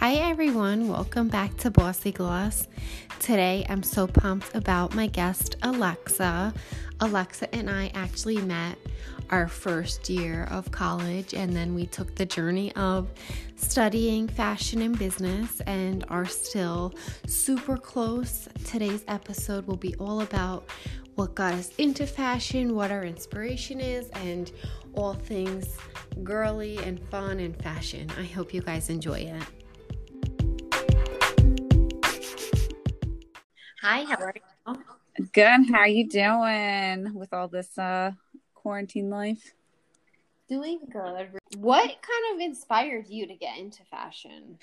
Hi everyone, welcome back to Bossy Gloss. Today I'm so pumped about my guest Alexa. Alexa and I actually met our first year of college and then we took the journey of studying fashion and business and are still super close. Today's episode will be all about what got us into fashion, what our inspiration is, and all things girly and fun and fashion. I hope you guys enjoy it. Hi, how are you? Good. How are you doing with all this uh quarantine life? Doing good. What kind of inspired you to get into fashion?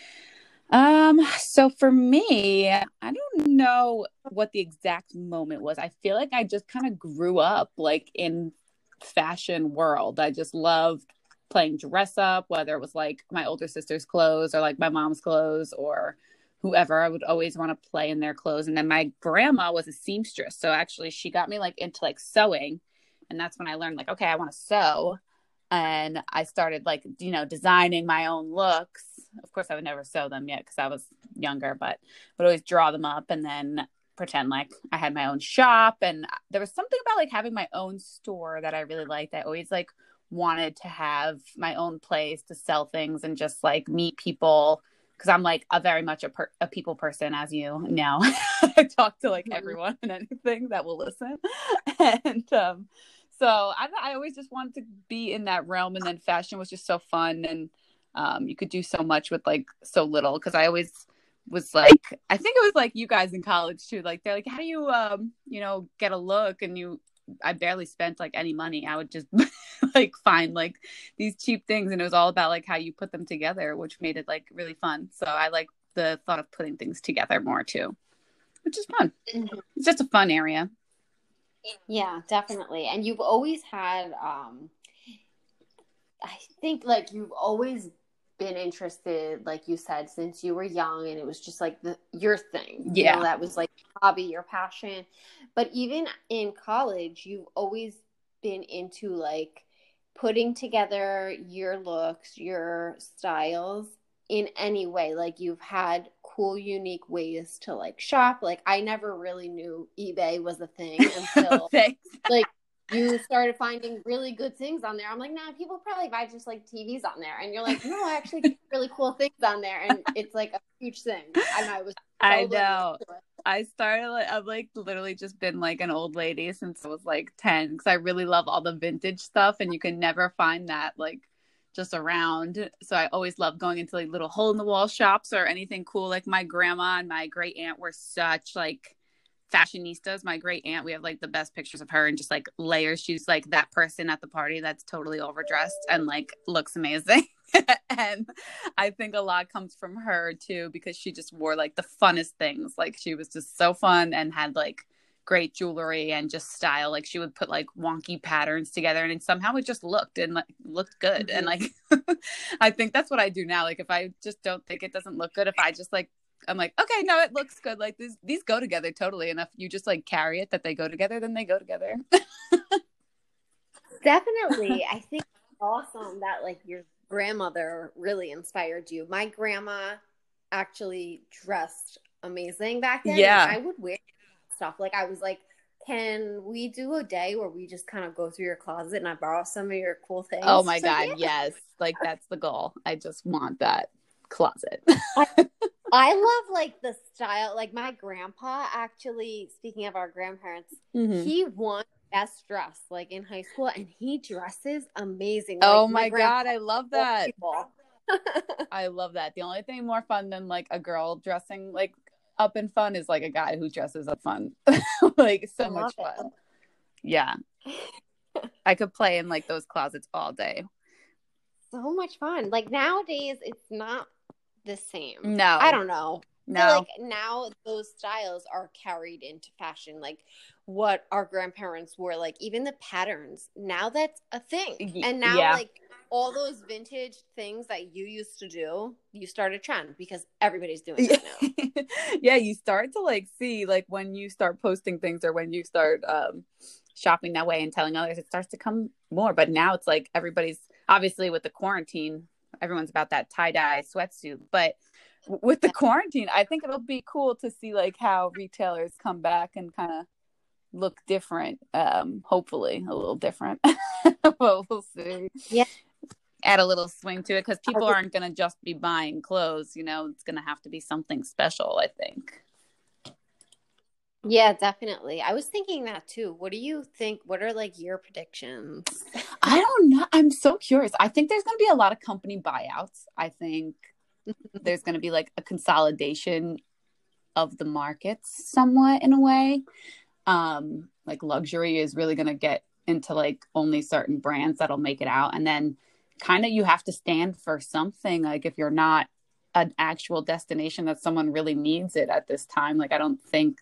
Um, so for me, I don't know what the exact moment was. I feel like I just kind of grew up like in fashion world. I just loved playing dress up, whether it was like my older sister's clothes or like my mom's clothes or whoever i would always want to play in their clothes and then my grandma was a seamstress so actually she got me like into like sewing and that's when i learned like okay i want to sew and i started like you know designing my own looks. Of course i would never sew them yet because i was younger but would always draw them up and then pretend like i had my own shop and there was something about like having my own store that i really liked. I always like wanted to have my own place to sell things and just like meet people because I'm like a very much a, per- a people person, as you know. I talk to like mm-hmm. everyone and anything that will listen, and um, so I, I always just wanted to be in that realm. And then fashion was just so fun, and um, you could do so much with like so little. Because I always was like, I think it was like you guys in college too. Like they're like, how do you um, you know, get a look? And you, I barely spent like any money. I would just like find like these cheap things and it was all about like how you put them together which made it like really fun so i like the thought of putting things together more too which is fun mm-hmm. it's just a fun area yeah definitely and you've always had um i think like you've always been interested like you said since you were young and it was just like the your thing yeah you know, that was like hobby your passion but even in college you've always been into like putting together your looks, your styles in any way. Like you've had cool, unique ways to like shop. Like I never really knew eBay was a thing until like you started finding really good things on there. I'm like, nah, people probably buy just like TVs on there. And you're like, no, I actually get really cool things on there. And it's like a huge thing. And I was so I know. I started like I've like literally just been like an old lady since I was like 10 because I really love all the vintage stuff and you can never find that like just around. So I always love going into like little hole in the wall shops or anything cool. Like my grandma and my great aunt were such like fashionistas. My great aunt, we have like the best pictures of her and just like layers. She's like that person at the party that's totally overdressed and like looks amazing. and I think a lot comes from her too because she just wore like the funnest things. Like she was just so fun and had like great jewelry and just style. Like she would put like wonky patterns together and somehow it just looked and like looked good. Mm-hmm. And like I think that's what I do now. Like if I just don't think it doesn't look good, if I just like I'm like, okay, no, it looks good. Like these these go together totally. And if you just like carry it that they go together, then they go together. Definitely. I think awesome that like your grandmother really inspired you. My grandma actually dressed amazing back then. Yeah. I would wear stuff. Like I was like, can we do a day where we just kind of go through your closet and I borrow some of your cool things? Oh my so, god, yeah. yes. Like that's the goal. I just want that closet. I, I, love like the style. Like my grandpa actually, speaking of our grandparents, mm-hmm. he won best dress like in high school and he dresses amazing. Oh like, my, my god, I love that. I love that. The only thing more fun than like a girl dressing like up and fun is like a guy who dresses up fun. like so much fun. It. Yeah. I could play in like those closets all day. So much fun. Like nowadays it's not the same. No. I don't know. No. like now those styles are carried into fashion. Like what our grandparents wore, like even the patterns. Now that's a thing. And now yeah. like all those vintage things that you used to do, you start a trend because everybody's doing it now. yeah, you start to like see like when you start posting things or when you start um shopping that way and telling others, it starts to come more. But now it's like everybody's obviously with the quarantine, everyone's about that tie dye sweatsuit. But with the quarantine, I think it'll be cool to see like how retailers come back and kind of look different. Um, hopefully a little different. but we'll see. Yeah. Add a little swing to it because people aren't going to just be buying clothes. You know, it's going to have to be something special. I think. Yeah, definitely. I was thinking that too. What do you think? What are like your predictions? I don't know. I'm so curious. I think there's going to be a lot of company buyouts. I think there's going to be like a consolidation of the markets somewhat in a way. Um, like luxury is really going to get into like only certain brands that'll make it out. And then kind of you have to stand for something. Like if you're not an actual destination that someone really needs it at this time, like I don't think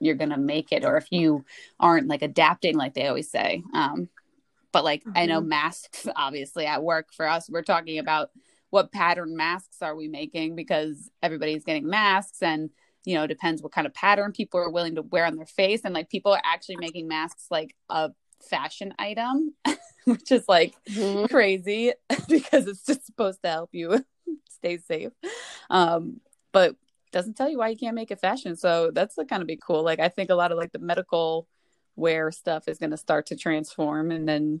you're going to make it or if you aren't like adapting like they always say um but like mm-hmm. i know mm-hmm. masks obviously at work for us we're talking about what pattern masks are we making because everybody's getting masks and you know depends what kind of pattern people are willing to wear on their face and like people are actually making masks like a fashion item which is like mm-hmm. crazy because it's just supposed to help you stay safe um but doesn't tell you why you can't make it fashion. So that's kind of be cool. Like I think a lot of like the medical wear stuff is going to start to transform, and then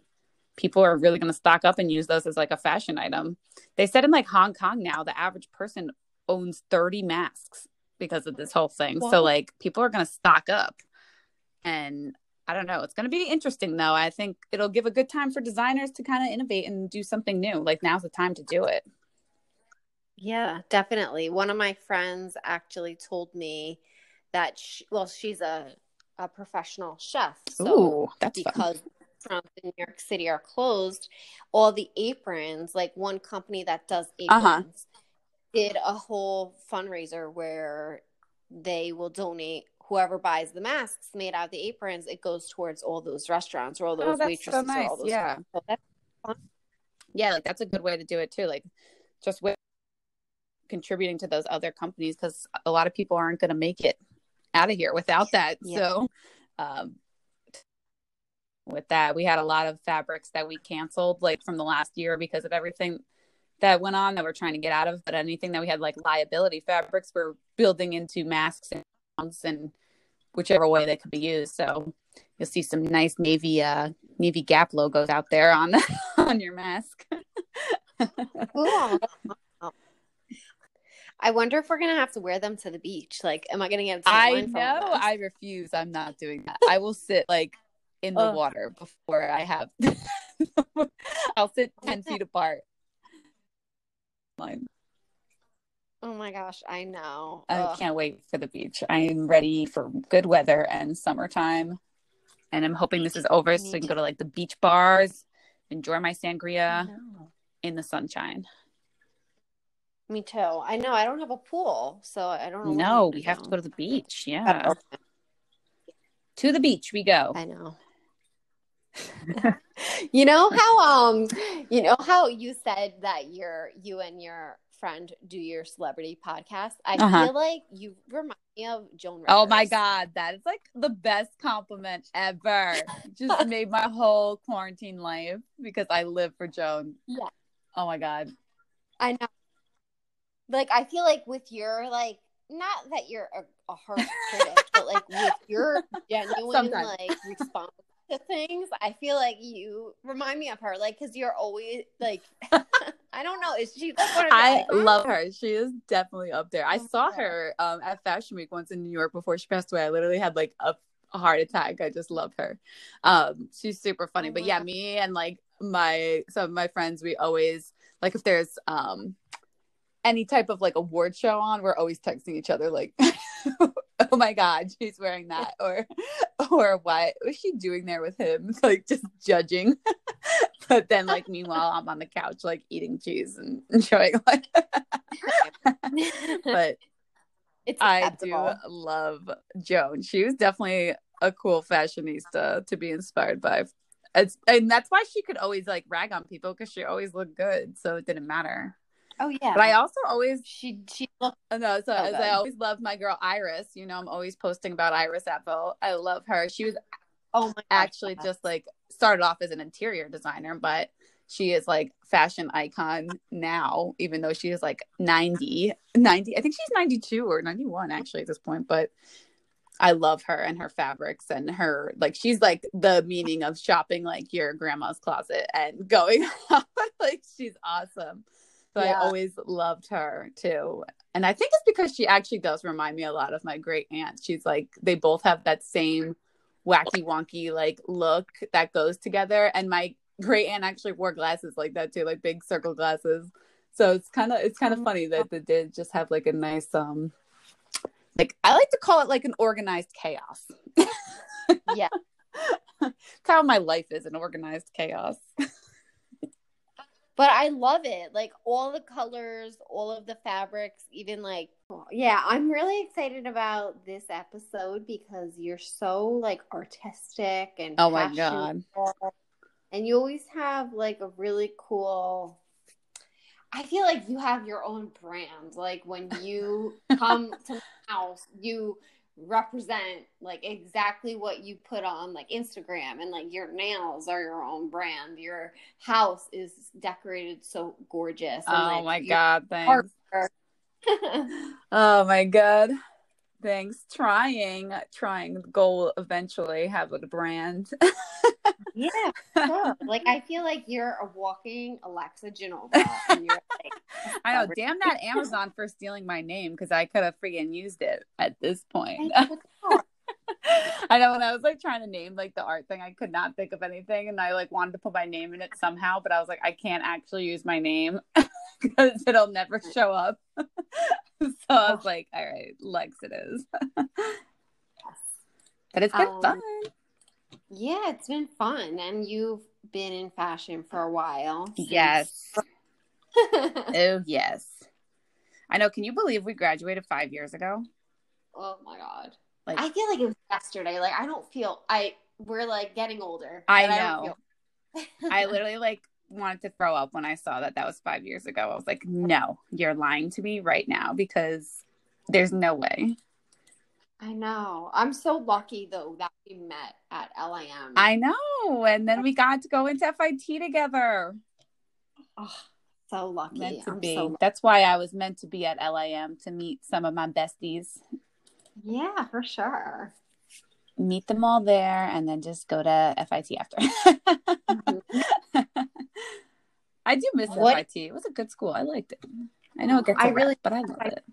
people are really going to stock up and use those as like a fashion item. They said in like Hong Kong now, the average person owns 30 masks because of this whole thing. So like people are going to stock up, and I don't know. It's going to be interesting though. I think it'll give a good time for designers to kind of innovate and do something new. Like now's the time to do it. Yeah, definitely. One of my friends actually told me that she, well, she's a a professional chef. So Ooh, that's because restaurants in New York City are closed, all the aprons, like one company that does uh-huh. aprons, uh-huh. did a whole fundraiser where they will donate whoever buys the masks made out of the aprons, it goes towards all those restaurants or all oh, those oh, waitresses so nice. or all those yeah. So yeah, like that's a good way to do it too. Like just with contributing to those other companies because a lot of people aren't going to make it out of here without that. Yeah. So, um, with that, we had a lot of fabrics that we canceled like from the last year because of everything that went on that we're trying to get out of. But anything that we had like liability fabrics, we're building into masks and and whichever way they could be used. So you'll see some nice navy uh navy gap logos out there on on your mask. cool. I wonder if we're gonna have to wear them to the beach. Like, am I gonna get? I know. I refuse. I'm not doing that. I will sit like in the water before I have. I'll sit ten feet apart. Mine. Oh my gosh, I know. I Ugh. can't wait for the beach. I am ready for good weather and summertime. And I'm hoping this is over so I can go to like the beach bars, enjoy my sangria in the sunshine. Me too. I know. I don't have a pool, so I don't know. No, we have to go to the beach. Yeah. To the beach we go. I know. you know how um you know how you said that you're you and your friend do your celebrity podcast. I uh-huh. feel like you remind me of Joan. Rivers. Oh my god, that is like the best compliment ever. Just made my whole quarantine life because I live for Joan. Yeah. Oh my god. I know like I feel like with your like not that you're a, a harsh critic, but like with your genuine Sometimes. like response to things, I feel like you remind me of her. Like because you're always like I don't know, is she? Like, I love her. She is definitely up there. I saw her um, at Fashion Week once in New York before she passed away. I literally had like a, a heart attack. I just love her. Um, she's super funny. Oh, but yeah, me and like my some of my friends, we always like if there's um any type of like award show on, we're always texting each other like, "Oh my god, she's wearing that," or "Or what was she doing there with him?" Like just judging. but then, like meanwhile, I'm on the couch like eating cheese and enjoying like. but it's I do love Joan. She was definitely a cool fashionista to be inspired by. It's, and that's why she could always like rag on people because she always looked good, so it didn't matter. Oh yeah. But I also always she she looked oh, no, so, oh, so I always love my girl Iris. You know, I'm always posting about Iris Apfel. I love her. She was oh my actually just like started off as an interior designer, but she is like fashion icon now, even though she is like 90, 90. I think she's 92 or 91 actually at this point, but I love her and her fabrics and her like she's like the meaning of shopping like your grandma's closet and going like she's awesome. So yeah. I always loved her too. And I think it's because she actually does remind me a lot of my great aunt. She's like they both have that same wacky wonky like look that goes together and my great aunt actually wore glasses like that too, like big circle glasses. So it's kind of it's kind of funny that they did just have like a nice um like I like to call it like an organized chaos. yeah. how my life is an organized chaos. but I love it. Like all the colors, all of the fabrics, even like yeah, I'm really excited about this episode because you're so like artistic and Oh my god. And you always have like a really cool I feel like you have your own brand. Like when you come to my house, you represent like exactly what you put on like Instagram and like your nails are your own brand. Your house is decorated so gorgeous. And, oh like, my god, thanks. oh my god. Thanks. Trying, trying goal eventually have a brand. yeah, like I feel like you're a walking Alexa Genova. Like, I know. Damn that Amazon for stealing my name because I could have freaking used it at this point. I know when I was like trying to name like the art thing, I could not think of anything, and I like wanted to put my name in it somehow, but I was like, I can't actually use my name because it'll never show up. so I was like, all right, Lex, it is. but it's been um, fun. Yeah, it's been fun, and you've been in fashion for a while. Since... Yes. oh yes. I know. Can you believe we graduated five years ago? Oh my god. Like I feel like it was yesterday. Like I don't feel I we're like getting older. I know. I, I literally like wanted to throw up when I saw that that was 5 years ago. I was like, "No, you're lying to me right now because there's no way." I know. I'm so lucky though that we met at LIM. I know. And then we got to go into FIT together. Oh, so lucky. Meant to I'm be. So That's why I was meant to be at LIM to meet some of my besties. Yeah, for sure. Meet them all there and then just go to FIT after. mm-hmm. I do miss what? FIT. It was a good school. I liked it. I know it gets I really, but I love it.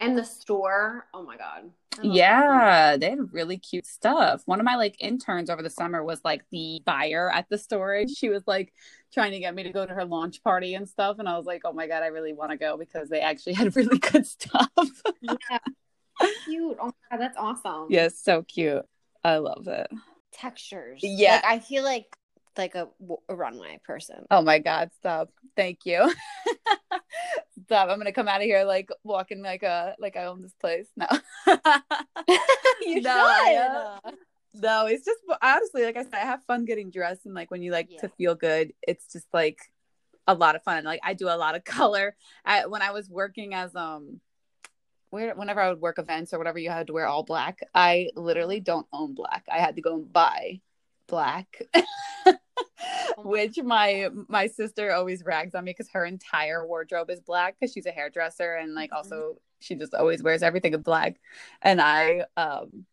And the store, oh my god. Yeah, they had really cute stuff. One of my like interns over the summer was like the buyer at the store. She was like trying to get me to go to her launch party and stuff. And I was like, oh my God, I really want to go because they actually had really good stuff. yeah cute. Oh my god, that's awesome. Yes, so cute. I love it. Textures. Yeah. Like, I feel like like a, a runway person. Oh my god, stop. Thank you. stop. I'm gonna come out of here like walking like a like I own this place. No. you no, should. no, it's just honestly, like I said, I have fun getting dressed and like when you like yeah. to feel good, it's just like a lot of fun. Like I do a lot of color. I, when I was working as um where whenever I would work events or whatever, you had to wear all black. I literally don't own black. I had to go and buy black. which my my sister always rags on me because her entire wardrobe is black because she's a hairdresser and like mm-hmm. also she just always wears everything in black. And i um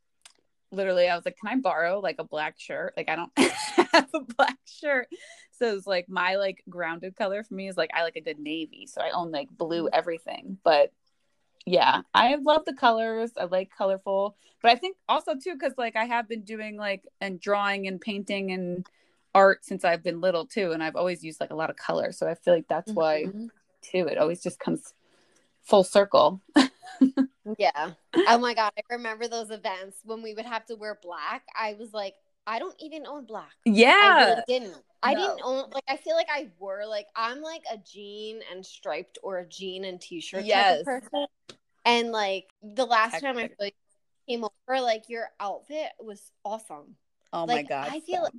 literally i was like can i borrow like a black shirt? Like i don't have a black shirt. So it's like my like grounded color for me is like i like a good navy. So i own like blue mm-hmm. everything. But yeah i love the colors. I like colorful. But i think also too because like i have been doing like and drawing and painting and art since i've been little too and i've always used like a lot of color so i feel like that's why mm-hmm. too it always just comes full circle yeah oh my god i remember those events when we would have to wear black i was like i don't even own black yeah i really didn't I didn't own like I feel like I wore like I'm like a jean and striped or a jean and t-shirt yes. type person. And like the last time I really came over, like your outfit was awesome. Oh like, my god! I feel like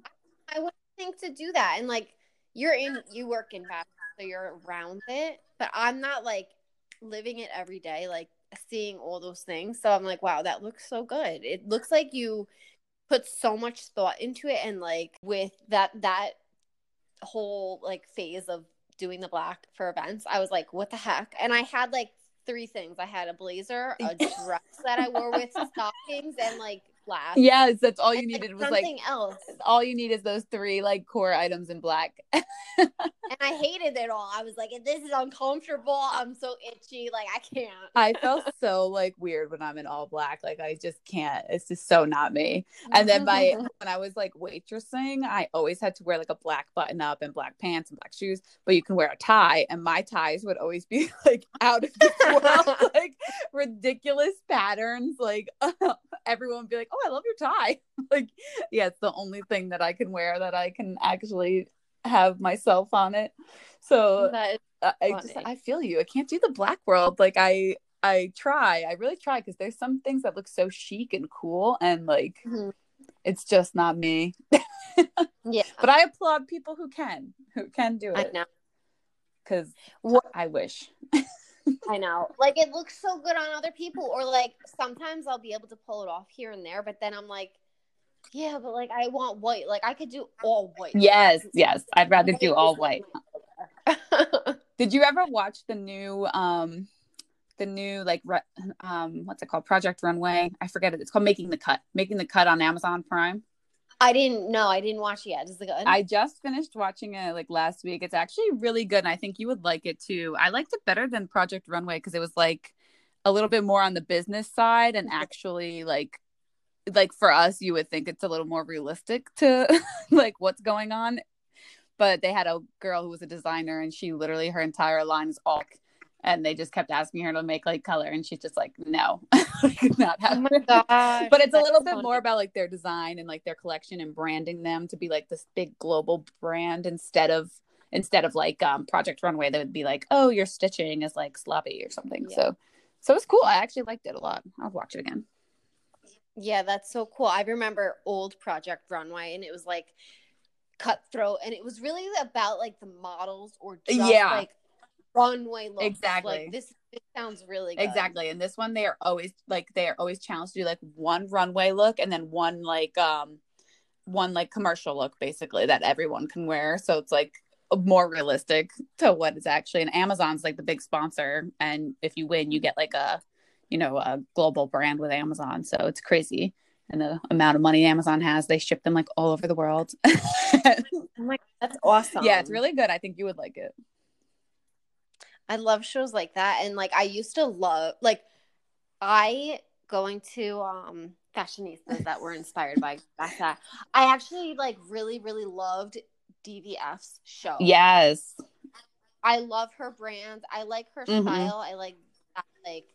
I would think to do that, and like you're in, you work in fashion, so you're around it. But I'm not like living it every day, like seeing all those things. So I'm like, wow, that looks so good. It looks like you put so much thought into it, and like with that that whole like phase of doing the black for events, I was like, what the heck? And I had like three things. I had a blazer, a dress that I wore with stockings, and like black. Yes, that's all you needed like, was like something else. all you need is those three like core items in black. And I hated it all. I was like, this is uncomfortable. I'm so itchy. Like I can't. I felt so like weird when I'm in all black. Like I just can't. It's just so not me. And then by when I was like waitressing, I always had to wear like a black button up and black pants and black shoes, but you can wear a tie. And my ties would always be like out of this world, like ridiculous patterns. Like everyone would be like, "Oh, I love your tie." like, yeah, it's the only thing that I can wear that I can actually have myself on it. So I, I just. I feel you. I can't do the black world. Like I I try. I really try because there's some things that look so chic and cool and like Mhm. it's just not me. yeah. But I applaud people who can, who can do it. I know. Because What- I wish. I know. Like it looks so good on other people, or like sometimes I'll be able to pull it off here and there, but then I'm like, yeah, but like I want white. Like I could do all white. Yes, yes. I'd rather do all white. Did you ever watch the new um the new like um what's it called Project Runway? I forget it. It's called Making the Cut. Making the Cut on Amazon Prime. I didn't know. I didn't watch it yet. Is it good? I just finished watching it like last week. It's actually really good and I think you would like it too. I liked it better than Project Runway because it was like a little bit more on the business side and actually like like for us you would think it's a little more realistic to like what's going on. But they had a girl who was a designer and she literally her entire line is all and they just kept asking her to make like color and she's just like no. Not have oh my gosh. but it's a little bit funny. more about like their design and like their collection and branding them to be like this big global brand instead of instead of like um project runway that would be like oh your stitching is like sloppy or something Yeah. so so it's cool i actually liked it a lot i'll watch it again Yeah, that's so cool. I remember old Project Runway, and it was like cutthroat, and it was really about like the models or just Yeah. like runway looks. Exactly. Like this, this sounds really good. exactly and this one they are always like they are always challenged to do like one runway look and then one like um one like commercial look basically that everyone can wear so it's like more realistic to what is actually and amazon's like the big sponsor and if you win you get like a you know a global brand with amazon so it's crazy and the amount of money amazon has they ship them like all over the world Oh my, that's awesome. yeah it's really good i think you would like it I love shows like that, and like I used to love like I going to um fashionistas that were inspired by back that. I actually like really really loved DVF's show. yes I love her brand. I like her Mhm. style. I like that, like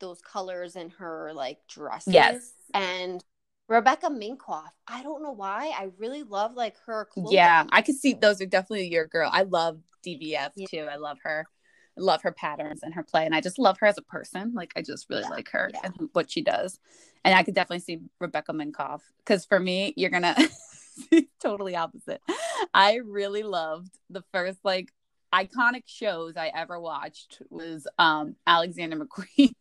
those colors in her like dresses. Yes. And Rebecca Minkoff. I don't know why. I really love like her clothing. Yeah, I could see those are definitely your girl. I love DVF Yeah. too. I love her. Love her patterns and her play, and I just love her as a person. Like I just really Yeah, like her yeah. and what she does. And I could definitely see Rebecca Minkoff because for me, you're gonna totally opposite. I really loved the first like iconic shows I ever watched was um Alexander McQueen.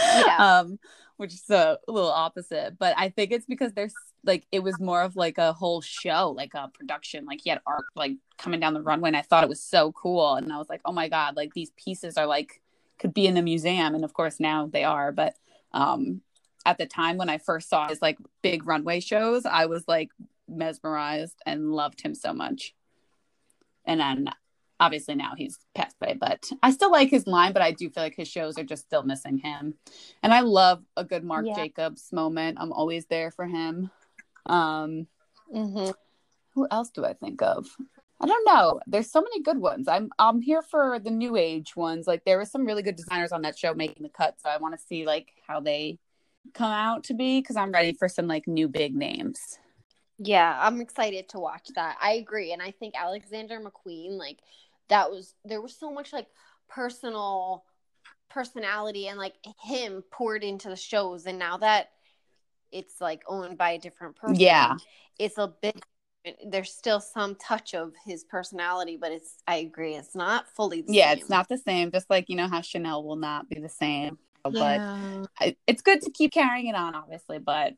Yeah. um which is a little opposite but i think it's because there's like it was more of like a whole show like a production like he had art like coming down the runway and i thought it was so cool and i was like oh my god like these pieces are like could be in the museum and of course now they are but um at the time when i first saw his like big runway shows i was like mesmerized and loved him so much. And then obviously now he's passed away but i still like his line but i do feel like his shows are just still missing him. And i love a good marc Yeah. jacobs moment. I'm always there for him um Mhm. who else do i think of i don't know there's so many good ones i'm i'm here for the new age ones like there were some really good designers on that show making the cut so i want to see like how they come out to be because i'm ready for some like new big names Yeah, I'm excited to watch that. I agree. And I think Alexander McQueen, like, that was, there was so much like personal personality and like him poured into the shows. And now that it's like owned by a different person, Yeah. it's a bit, there's still some touch of his personality, but it's, I agree, it's not fully the yeah same. it's not the same just like you know how chanel will not be the same but Yeah. I, it's good to keep carrying it on obviously but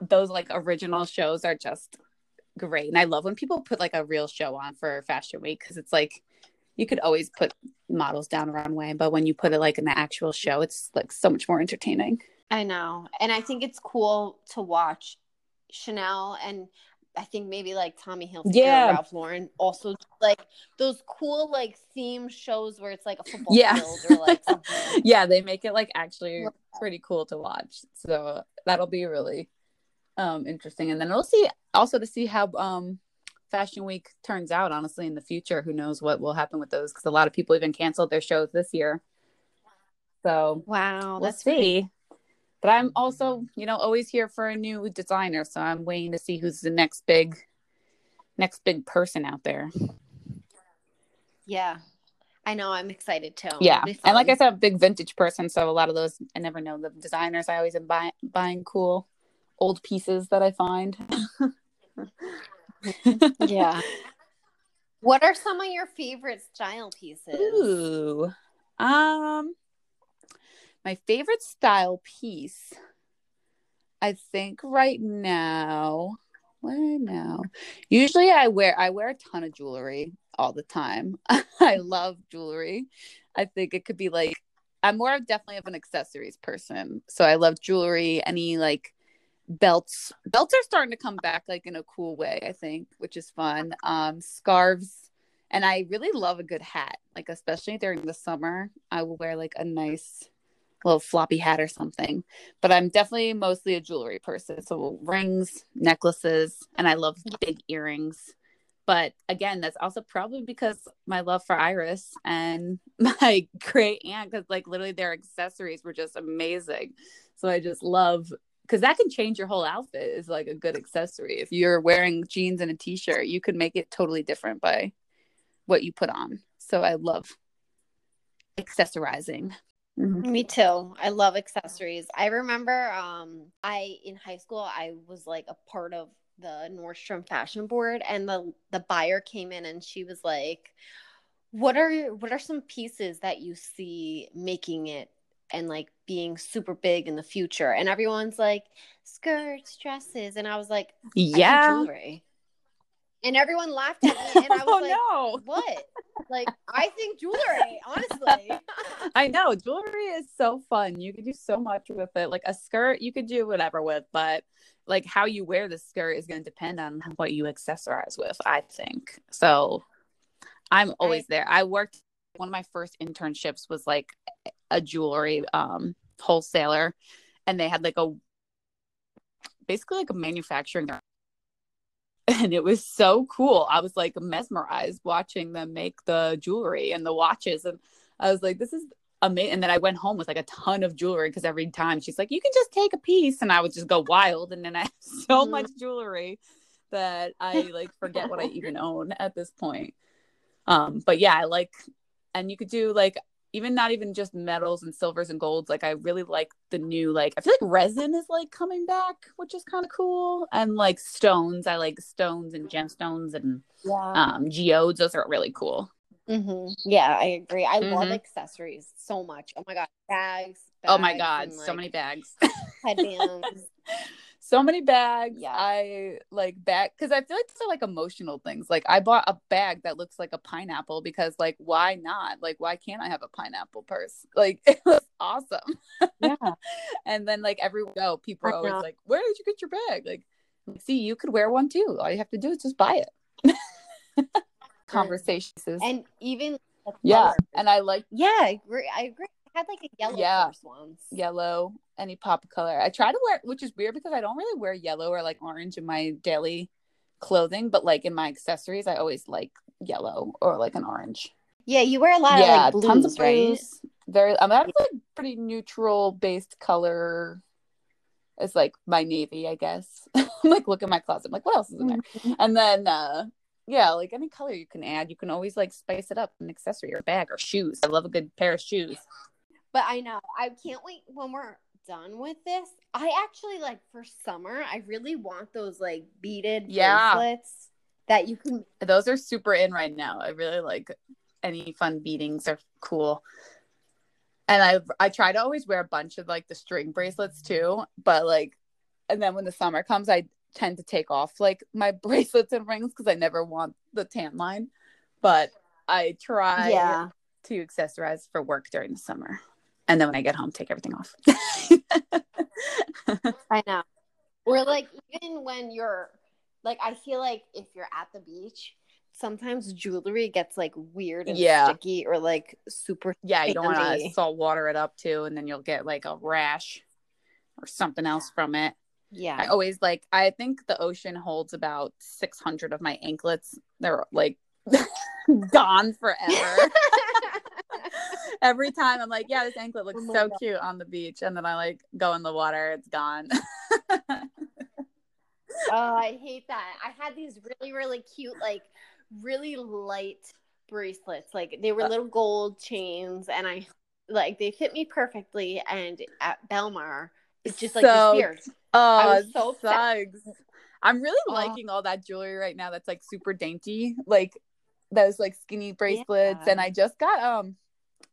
those like original shows are just great. And I love when people put like a real show on for Fashion Week because it's like you could always put models down a runway, but when you put it like in the actual show, it's like so much more entertaining. I know. And I think it's cool to watch Chanel and I think maybe like Tommy Hilfiger, Yeah. Ralph Lauren, also like those cool like theme shows where it's like a football Yeah. field or like something. yeah, they make it like actually pretty cool to watch. So that'll be really um interesting. And then we'll see also to see how um Fashion Week turns out, honestly, in the future. Who knows what will happen with those? Because a lot of people even canceled their shows this year. So Wow, we'll that's see. But I'm also, you know, always here for a new designer. So I'm waiting to see who's the next big next big person out there. yeah. I know. I'm excited too. yeah and like i said i'm a big vintage person so a lot of those i never know the designers i always am buy- buying cool old pieces that i find yeah. What are some of your favorite style pieces? ooh um my favorite style piece i think right now what now usually i wear i wear a ton of jewelry all the time. I love jewelry. I think it could be like i'm more definitely of an accessories person. So i love jewelry any like belts belts are starting to come back like in a cool way i think which is fun. Um scarves and i really love a good hat. Like especially during the summer i will wear like a nice little floppy hat or something. But i'm definitely mostly a jewelry person. So rings necklaces and i love big earrings. But again that's also probably because my love for iris and my great aunt because like literally their accessories were just amazing. So i just love because that can change your whole outfit is like a good accessory. If you're wearing jeans and a t-shirt you could make it totally different by what you put on. So i love accessorizing Mhm. Me too. I love accessories. I remember um I in high school I was like a part of the Nordstrom fashion board and the the buyer came in and she was like what are what are some pieces that you see making it and like being super big in the future and everyone's like skirts dresses and I was like yeah jewelry and everyone laughed at me and I was oh like no what like I think jewelry honestly I know jewelry is so fun. You could do so much with it. Like a skirt, you could do whatever with, but like how you wear the skirt is going to depend on what you accessorize with. I think so. I'm always there. I worked. One of my first internships was like a jewelry um, wholesaler, and they had like a basically like a manufacturing and it was so cool. I was like mesmerized watching them make the jewelry and the watches, and I was like, "This is amazing." And then I went home with like a ton of jewelry because every time she's like, "You can just take a piece," and I would just go wild, and then I have so Mhm. much jewelry that I like forget what I even own at this point. Um, but yeah, I like, and you could do like even not even just metals and silvers and golds. Like I really like the new like I feel like resin is like coming back, which is kind of cool. And like stones, I like stones and gemstones and yeah um geodes. Those are really cool. hmm Yeah, I agree. I love Mhm. accessories so much. Oh my god, bags. oh my god, and, so many bags. headbands. so many bags. Yeah. I like bag because I feel like these are like emotional things. Like I bought a bag that looks like a pineapple because like why not? Like why can't I have a pineapple purse? Like it was awesome. yeah, And then like everywhere go, people are always like, "Where did you get your bag?" Like, see, you could wear one too. All you have to do is just buy it. Conversations. and even yeah, and I like yeah, I agree. I agree. I had like a yellow Yeah. purse once. yellow, any pop color. I try to wear, which is weird because I don't really wear yellow or like orange in my daily clothing, but like in my accessories, I always like yellow or like an orange. Yeah, you wear a lot yeah, of like tons blues, of right? blues. Very, I'm mean, like pretty neutral based color. It's like my navy, I guess. Like, look at my closet. I'm like, what else is in there? Mhm. And then, uh, yeah, like any color you can add, you can always like spice it up, an accessory or bag or shoes. I love a good pair of shoes. But I know I can't wait when we're done with this. I actually like for summer. I really want those like beaded Yeah. bracelets that you can. Those are super in right now. I really like any fun beatings are cool. And I I try to always wear a bunch of like the string bracelets too, but like and then when the summer comes I tend to take off like my bracelets and rings because I never want the tan line. But I try Yeah. to accessorize for work during the summer. And then when I get home, take everything off. I know. Or like even when you're like I feel like if you're at the beach, sometimes jewelry gets like weird and Yeah. sticky or like super yeah, you don't want to salt water it up too, and then you'll get like a rash or something else from it. Yeah. I always like, I think the ocean holds about 600 of my anklets. They're like gone forever. Every time I'm like, yeah, this anklet looks Oh so God. cute on the beach. And then I like go in the water, it's gone. Oh, I hate that. I had these really, really cute, like really light bracelets. Like they Uh. were little gold chains, and I like they fit me perfectly. And at Belmar, it's just like So disappeared. oh, so sucks. I'm really Oh. liking all that jewelry right now that's like super dainty. Like those like skinny bracelets. Yeah. And I just got um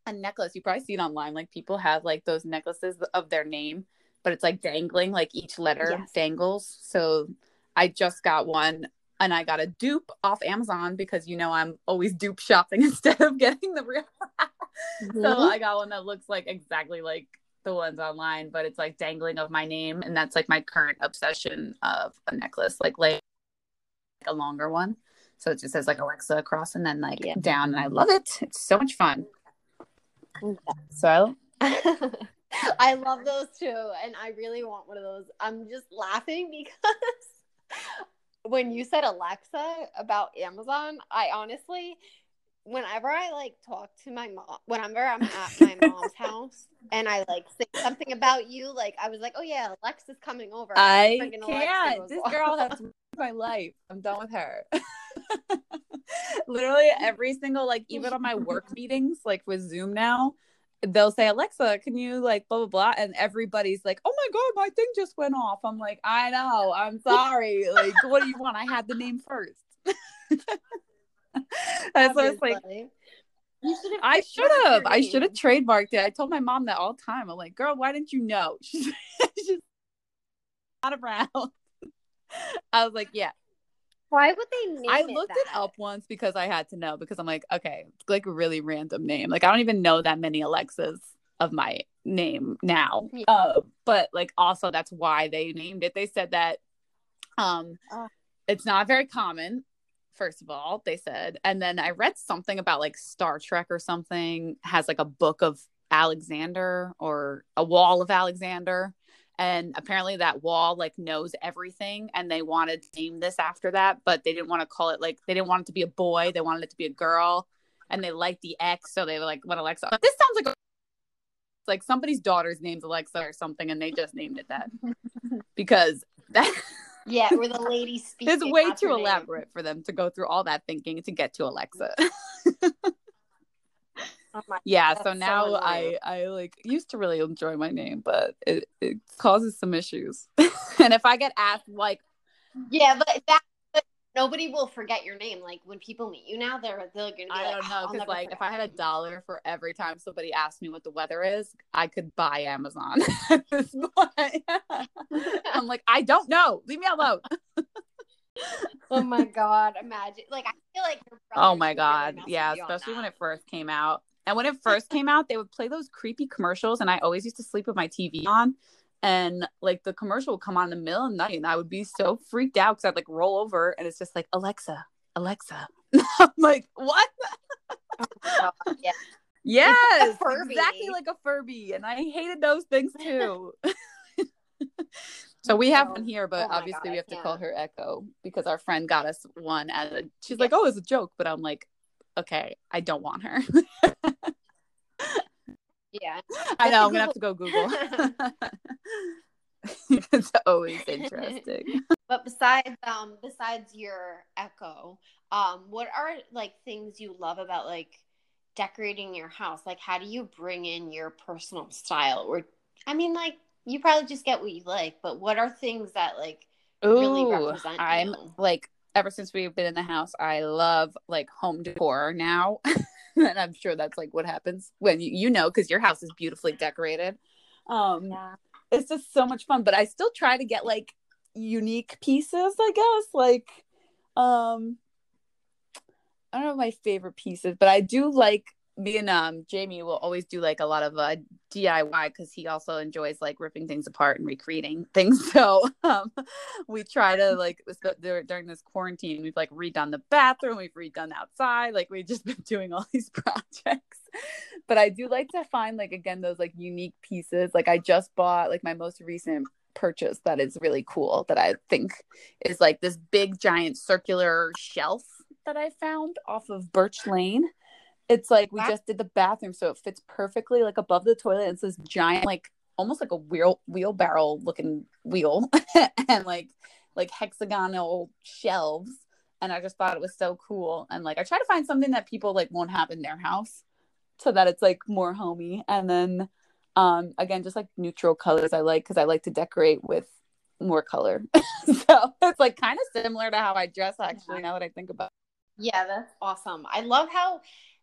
a necklace. You probably see it online. Like people have like those necklaces of their name, but it's like dangling, like each letter Yes. dangles. So I just got one and I got a dupe off Amazon because you know I'm always dupe shopping instead of getting the real. so Mhm. I got one that looks like exactly like the ones online, but it's like dangling of my name, and that's like my current obsession of a necklace, like like a longer one. So it just says like Alexa across and then like Yeah. down, and I love it. It's so much fun. So I love those too, and I really want one of those. I'm just laughing because when you said Alexa about Amazon, I honestly, whenever I like talk to my mom, whenever I'm at my mom's house and I like say something about you, like I was like, oh yeah, Alexa's coming over. I can't. This girl has ruined my life. I'm done with her. Literally every single like even on my work meetings, like with Zoom now, they'll say, Alexa, can you like blah blah blah? And everybody's like, Oh my god, my thing just went off. I'm like, I know, I'm sorry. like, what do you want? I had the name first. That's what it's like. Obviously. You should have I should have. I should have trademarked it. I told my mom that all the time. I'm like, girl, why didn't you know? She's, she's not around. I was like, yeah. Why would they name I it looked it up once because I had to know because I'm like, okay, it's like a really random name. Like I don't even know that many Alexas of my name now. Yeah. Uh, but like also that's why they named it. They said that um Oh. it's not very common, first of all, they said. And then I read something about like Star Trek or something has like a book of Alexander or a wall of Alexander and apparently that wall like knows everything and they wanted to name this after that but they didn't want to call it like they didn't want it to be a boy they wanted it to be a girl and they liked the x so they were like what alexa this sounds like a like somebody's daughter's name's alexa or something and they just named it that because that Yeah, where the lady speaking. is way too elaborate for them to go through all that thinking to get to alexa Oh my yeah so so now annoying. i i like used to really enjoy my name but it, it causes some issues and if i get asked like Yeah, but that but nobody will forget your name. Like when people meet you now, they're they're gonna be I like, don't know oh, because never like if I had a dollar for every time somebody asked me what the weather is, I could buy Amazon at this point. I'm like, I don't know. Leave me alone. oh my god, imagine like I feel like your Oh my really god, yeah, with you on especially when it first came out. And when it first came out, they would play those creepy commercials, and I always used to sleep with my TV on. And like the commercial would come on in the middle of the night, and I would be so freaked out because I'd like roll over, and it's just like Alexa, Alexa. I'm like, what? Oh yeah. Yes, exactly like a Furby, and I hated those things too. so we have one here, but Oh obviously God, we have to call her Echo because our friend got us one as a. She's like, "Oh, it's a joke," but I'm like, "Okay, I don't want her." Yeah. I know I'm gonna have to go Google. it's always interesting. But besides um besides your echo, um, what are like things you love about like decorating your house? Like how do you bring in your personal style? Or I mean like you probably just get what you like, but what are things that like really represent I'm you? like ever since we've been in the house, I love like home decor now. and I'm sure that's like what happens when you, you know because your house is beautifully decorated. Um Yeah. it's just so much fun, but I still try to get like unique pieces, I guess. Like, um, I don't know my favorite pieces, but I do like me and um Jamie will always do like a lot of uh DIY because he also enjoys like ripping things apart and recreating things. So um we try to like during this quarantine we've like redone the bathroom, we've redone outside, like we've just been doing all these projects. But I do like to find like again those like unique pieces. Like I just bought like my most recent purchase that is really cool that I think is like this big giant circular shelf that I found off of Birch Lane it's like we just did the bathroom, so it fits perfectly like above the toilet. It's this giant, like almost like a wheel wheelbarrow looking wheel, and like like hexagonal shelves. And I just thought it was so cool. And like I try to find something that people like won't have in their house, so that it's like more homey. And then um again, just like neutral colors I like because I like to decorate with more color. so it's like kind of similar to how I dress actually. Now that I think about. It. Yeah, that's awesome. I love how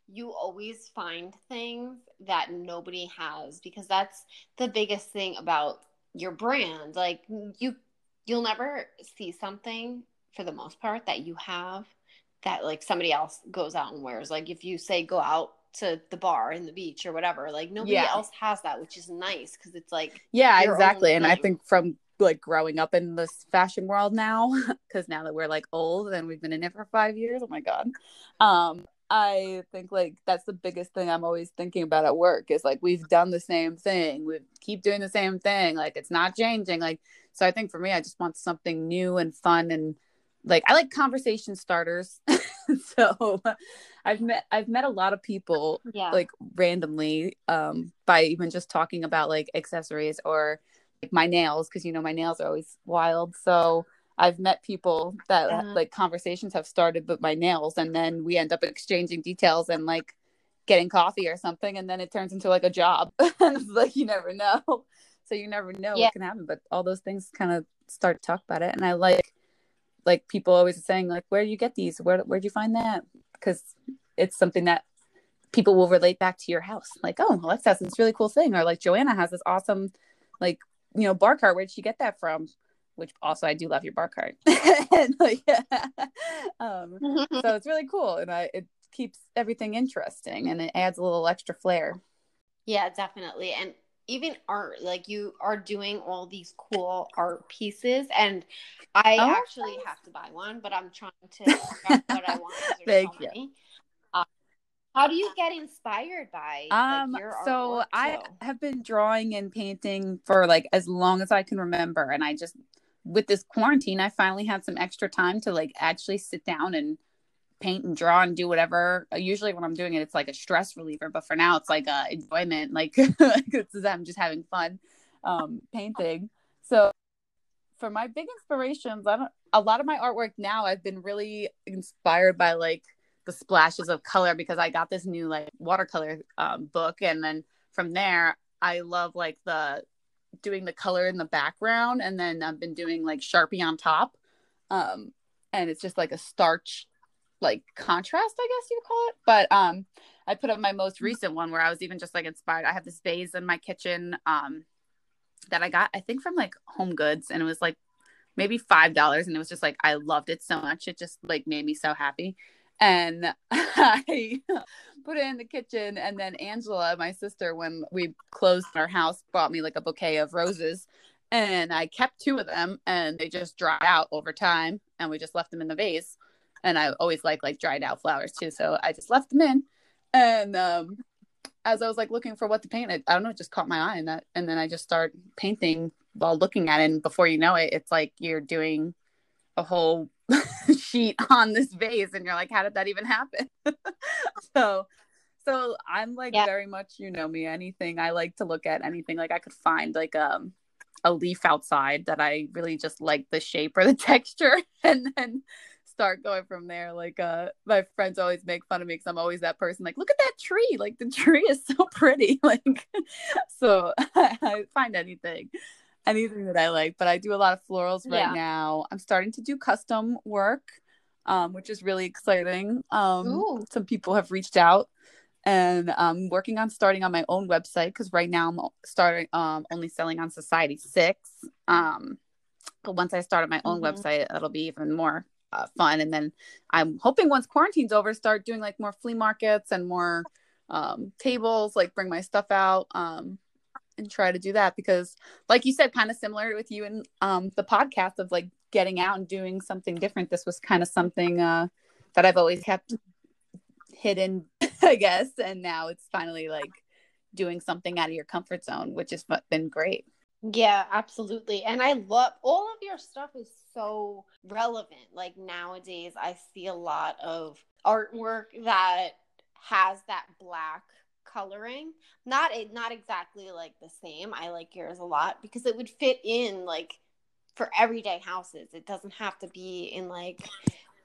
you always find things that nobody has because that's the biggest thing about your brand. Like you you'll never see something for the most part that you have that like somebody else goes out and wears. Like if you say go out to the bar in the beach or whatever like nobody yeah. else has that which is nice because it's like yeah exactly. And i think from like growing up in this fashion world now because now that we're like old and we've been in it for five years oh my god. Um I think like that's the biggest thing I'm always thinking about at work is like we've done the same thing. We keep doing the same thing. Like it's not changing. Like so I think for me I just want something new and fun and like I like conversation starters. so I've met I've met a lot of people yeah. like randomly um by even just talking about like accessories or like my nails because you know my nails are always wild. So I've met people that like conversations have started with my nails and then we end up exchanging details and like getting coffee or something and then it turns into like a job. and it's like you never know. So you never know yeah. what can happen. But all those things kind of start to talk about it. And I like like people always saying like where do you get these? Where where'd you find that? Because it's something that people will relate back to your house. Like, oh, Alexa has this really cool thing. Or like Joanna has this awesome like, you know, bar cart. Where'd she get that from? Which also I do love your bar cart. and, like, um, so it's really cool, and I it keeps everything interesting, and it adds a little extra flair. Yeah, definitely, and even art, like you are doing all these cool art pieces, and I oh, actually nice. have to buy one, but I'm trying to what I want. Thank so you. Many. How do you get inspired by um like, so I have been drawing and painting for like as long as I can remember and I just with this quarantine, I finally had some extra time to like actually sit down and paint and draw and do whatever. Usually when I'm doing it, it's like a stress reliever, but for now it's like a enjoyment. Like I'm just having fun um, painting. So for my big inspirations, I don't. A lot of my artwork now, I've been really inspired by like the splashes of color because I got this new like watercolor um, book, and then from there, I love like the doing the color in the background and then I've been doing like Sharpie on top. Um, and it's just like a starch like contrast, I guess you would call it. But um I put up my most recent one where I was even just like inspired. I have this vase in my kitchen um that I got I think from like Home Goods and it was like maybe five dollars and it was just like I loved it so much. It just like made me so happy. And I put it in the kitchen. And then Angela, my sister, when we closed our house, brought me like a bouquet of roses. And I kept two of them and they just dried out over time. And we just left them in the vase. And I always like like dried out flowers too. So I just left them in. And um, as I was like looking for what to paint, it, I don't know, it just caught my eye and that and then I just start painting while looking at it. And before you know it, it's like you're doing a whole sheet on this vase and you're like how did that even happen? So so i'm like yeah. very much you know me anything. I like to look at anything like i could find like um a leaf outside that i really just like the shape or the texture and then start going from there. Like uh my friends always make fun of me because i'm always that person like look at that tree like the tree is so pretty. Like so I find anything anything that I like. But I do a lot of florals right yeah. now. I'm starting to do custom work, um, which is really exciting. Um, some people have reached out, and I'm working on starting on my own website because right now I'm starting um, only selling on Society Six. Um, But once I started my own mm-hmm. website, it'll be even more uh, fun. And then I'm hoping once quarantine's over, start doing like more flea markets and more um, tables, like bring my stuff out um, and try to do that because, like you said, kind of similar with you and um, the podcast of like getting out and doing something different. This was kind of something uh, that I've always kept hidden, I guess, and now it's finally like doing something out of your comfort zone, which has been great. Yeah, absolutely. And I love all of your stuff is so relevant. Like nowadays, I see a lot of artwork that has that black coloring. Not not exactly like the same. I like yours a lot because it would fit in like for everyday houses. It doesn't have to be in like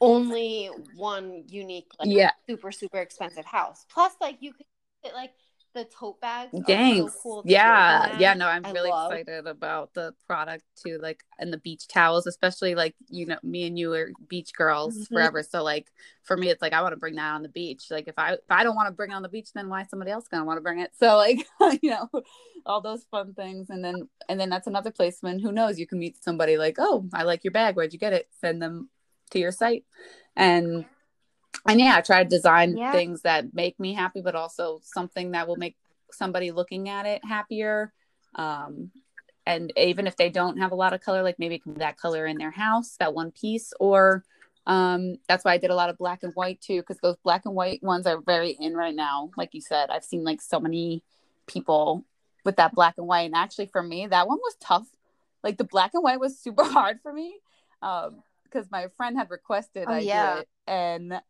only one unique like yeah. super super expensive house. Plus like you could like the tote bags. Thanks. So cool yeah, yeah. No, I'm I really love. excited about the product too. Like, and the beach towels, especially like you know, me and you are beach girls mm-hmm. forever. So like for me, it's like I want to bring that on the beach. Like if I if I don't want to bring it on the beach, then why somebody else gonna want to bring it? So like you know, all those fun things, and then and then that's another placement. Who knows? You can meet somebody like, oh, I like your bag. Where'd you get it? Send them to your site, and and yeah, I try to design yeah. things that make me happy, but also something that will make somebody looking at it happier. Um, and even if they don't have a lot of color, like maybe that color in their house, that one piece, or um, that's why I did a lot of black and white too, because those black and white ones are very in right now. Like you said, I've seen like so many people with that black and white. And actually, for me, that one was tough. Like the black and white was super hard for me because um, my friend had requested oh, I yeah. do it, and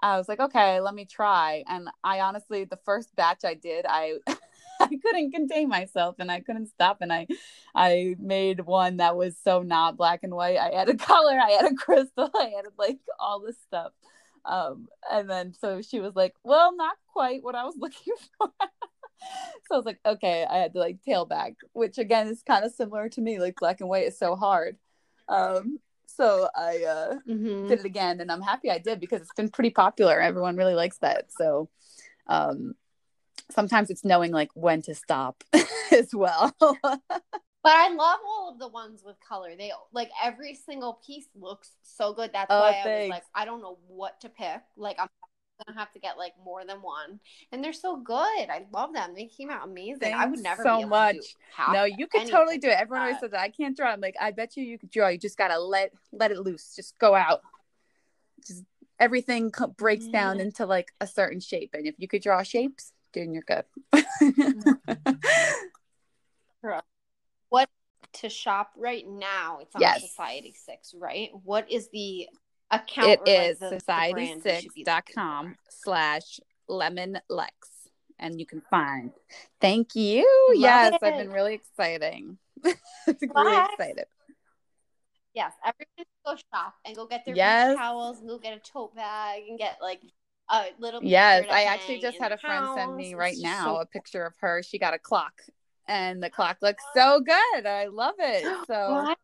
I was like, okay, let me try. And I honestly, the first batch I did, I I couldn't contain myself and I couldn't stop. And I I made one that was so not black and white. I added color, I added crystal, I added like all this stuff. Um, and then so she was like, well, not quite what I was looking for. so I was like, okay, I had to like tail back, which again is kind of similar to me. Like black and white is so hard. Um, so I uh, mm-hmm. did it again, and I'm happy I did because it's been pretty popular. Everyone really likes that. So um, sometimes it's knowing like when to stop as well. but I love all of the ones with color. They like every single piece looks so good. That's oh, why thanks. I was like, I don't know what to pick. Like I'm gonna have to get like more than one, and they're so good. I love them. They came out amazing. Thanks I would never so much. no, you could totally do it. Everyone always says that I can't draw. I'm like, I bet you you could draw. You just gotta let let it loose. Just go out. Just everything co- breaks mm. down into like a certain shape, and if you could draw shapes, then you're good. what to shop right now? It's on yes. Society Six, right? What is the account it is like society6.com slash lemon lex and you can find. Thank you. Love yes it. i've been really exciting. Really excited. Yes everyone go shop and go get their yes. towels and go get a tote bag and get like a little yes i actually just had a friend house. send me right now so- a picture of her. She got a clock and the clock looks so good. I love it. So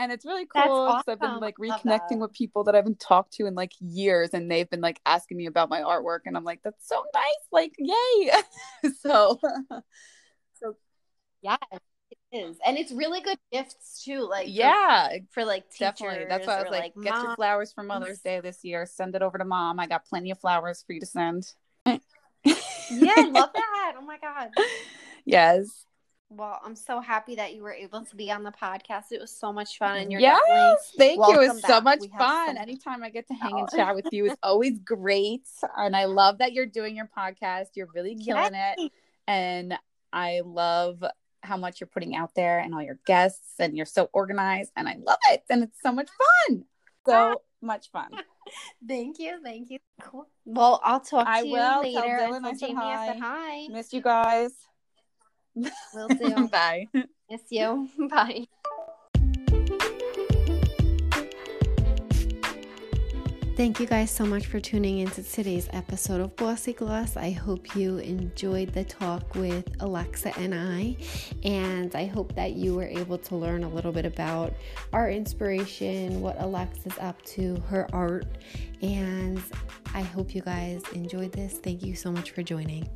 and it's really cool awesome. I've been like reconnecting with people that I haven't talked to in like years, and they've been like asking me about my artwork, and I'm like, that's so nice, like yay! so, so yeah, it is, and it's really good gifts too, like yeah, for, for like definitely. That's why I was like, like get your flowers for Mother's Day this year. Send it over to mom. I got plenty of flowers for you to send. yeah, I love that. Oh my god. Yes. Well, I'm so happy that you were able to be on the podcast. It was so much fun, and you're yes, thank you. It was back. so much we fun. So Anytime I get to hang and chat with you, it's always great. And I love that you're doing your podcast. You're really killing Yay. it, and I love how much you're putting out there and all your guests, and you're so organized, and I love it. And it's so much fun. So ah. much fun. thank you, thank you. Cool. Well, I'll talk to I you will. later. Tell Dylan I said hi. hi. Miss you guys. Will do. Bye. Miss you. Bye. Thank you guys so much for tuning into today's episode of Bossy Gloss. I hope you enjoyed the talk with Alexa and I, and I hope that you were able to learn a little bit about our inspiration, what Alexa's up to, her art, and I hope you guys enjoyed this. Thank you so much for joining.